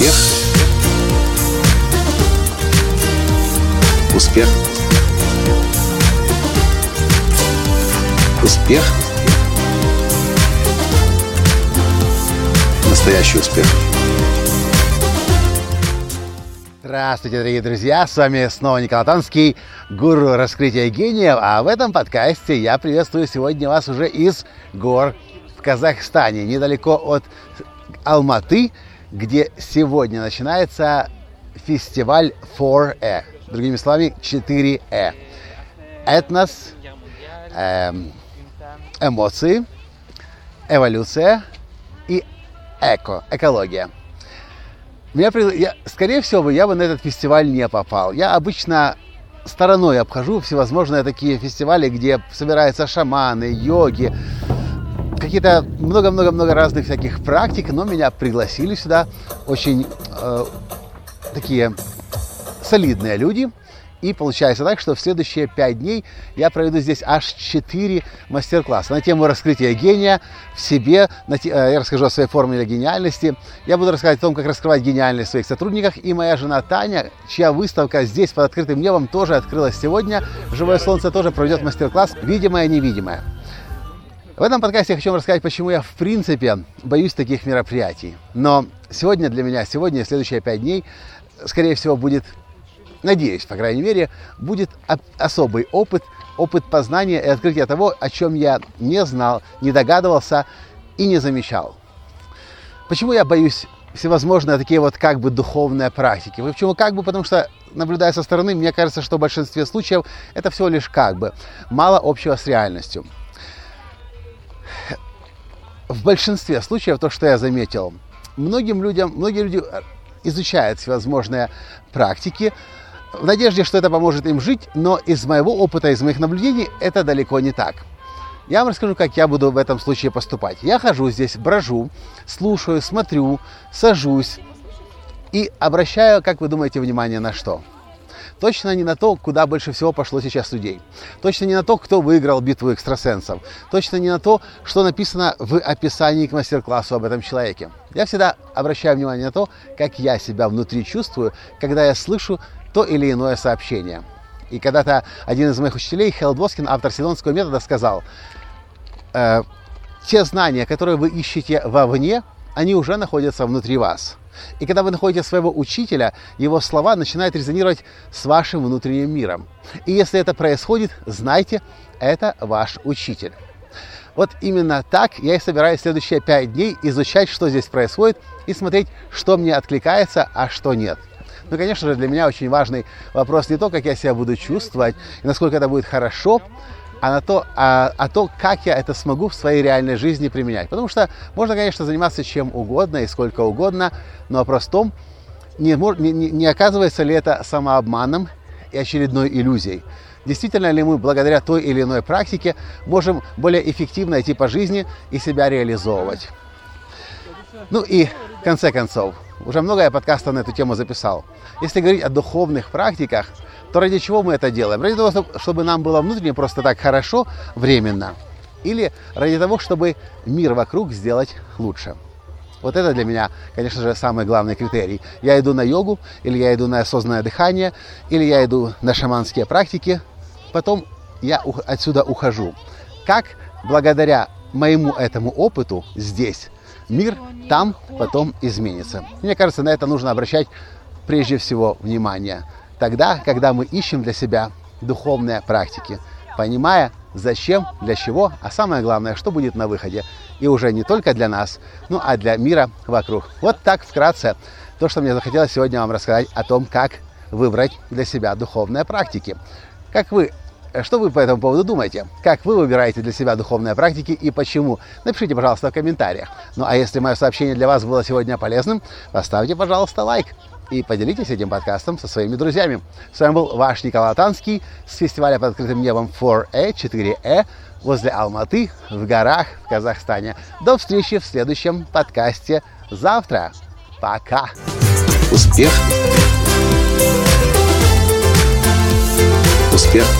Успех. Успех. Успех. Настоящий успех. Здравствуйте, дорогие друзья! С вами снова Николай Танский, гуру раскрытия гениев. А в этом подкасте я приветствую сегодня вас уже из гор в Казахстане, недалеко от Алматы, где сегодня начинается фестиваль 4E. Другими словами, 4E. Этнос, эм, эмоции, эволюция и эко, экология. Меня, я, скорее всего, я бы на этот фестиваль не попал. Я обычно стороной обхожу всевозможные такие фестивали, где собираются шаманы, йоги, какие-то много-много-много разных всяких практик, но меня пригласили сюда очень э, такие солидные люди, и получается так, что в следующие пять дней я проведу здесь аж четыре мастер-класса на тему раскрытия гения в себе. Те, э, я расскажу о своей формуле гениальности. Я буду рассказывать о том, как раскрывать гениальность в своих сотрудниках. И моя жена Таня, чья выставка здесь под открытым небом тоже открылась сегодня. Живое солнце тоже проведет мастер-класс «Видимое-невидимое». В этом подкасте я хочу вам рассказать, почему я в принципе боюсь таких мероприятий. Но сегодня для меня, сегодня и следующие пять дней, скорее всего, будет надеюсь, по крайней мере, будет особый опыт, опыт познания и открытия того, о чем я не знал, не догадывался и не замечал. Почему я боюсь всевозможные такие вот как бы духовные практики? Почему как бы? Потому что, наблюдая со стороны, мне кажется, что в большинстве случаев это всего лишь как бы. Мало общего с реальностью. В большинстве случаев, то, что я заметил, многим людям, многие люди изучают всевозможные практики, в надежде, что это поможет им жить, но из моего опыта, из моих наблюдений это далеко не так. Я вам расскажу, как я буду в этом случае поступать. Я хожу здесь, брожу, слушаю, смотрю, сажусь и обращаю, как вы думаете, внимание на что? Точно не на то, куда больше всего пошло сейчас людей. Точно не на то, кто выиграл битву экстрасенсов. Точно не на то, что написано в описании к мастер-классу об этом человеке. Я всегда обращаю внимание на то, как я себя внутри чувствую, когда я слышу то или иное сообщение. И когда-то один из моих учителей, Хелл Боскин, автор Сидонского метода, сказал, э, те знания, которые вы ищете вовне, они уже находятся внутри вас. И когда вы находите своего учителя, его слова начинают резонировать с вашим внутренним миром. И если это происходит, знайте, это ваш учитель. Вот именно так я и собираюсь следующие пять дней изучать, что здесь происходит, и смотреть, что мне откликается, а что нет. Ну, конечно же, для меня очень важный вопрос не то, как я себя буду чувствовать и насколько это будет хорошо, а, на то, а, а то, как я это смогу в своей реальной жизни применять. Потому что можно, конечно, заниматься чем угодно и сколько угодно, но вопрос в том, не, не, не оказывается ли это самообманом и очередной иллюзией. Действительно ли мы благодаря той или иной практике можем более эффективно идти по жизни и себя реализовывать? Ну и в конце концов, уже много я подкастов на эту тему записал. Если говорить о духовных практиках, то ради чего мы это делаем? Ради того, чтобы нам было внутренне просто так хорошо, временно. Или ради того, чтобы мир вокруг сделать лучше. Вот это для меня, конечно же, самый главный критерий. Я иду на йогу, или я иду на осознанное дыхание, или я иду на шаманские практики, потом я отсюда ухожу. Как благодаря моему этому опыту здесь мир там потом изменится. Мне кажется, на это нужно обращать прежде всего внимание. Тогда, когда мы ищем для себя духовные практики, понимая, зачем, для чего, а самое главное, что будет на выходе. И уже не только для нас, ну а для мира вокруг. Вот так вкратце то, что мне захотелось сегодня вам рассказать о том, как выбрать для себя духовные практики. Как вы что вы по этому поводу думаете? Как вы выбираете для себя духовные практики и почему? Напишите, пожалуйста, в комментариях. Ну а если мое сообщение для вас было сегодня полезным, поставьте, пожалуйста, лайк и поделитесь этим подкастом со своими друзьями. С вами был ваш Николай Танский с фестиваля под открытым небом 4E, 4E возле Алматы в горах в Казахстане. До встречи в следующем подкасте завтра. Пока! Успех! Успех!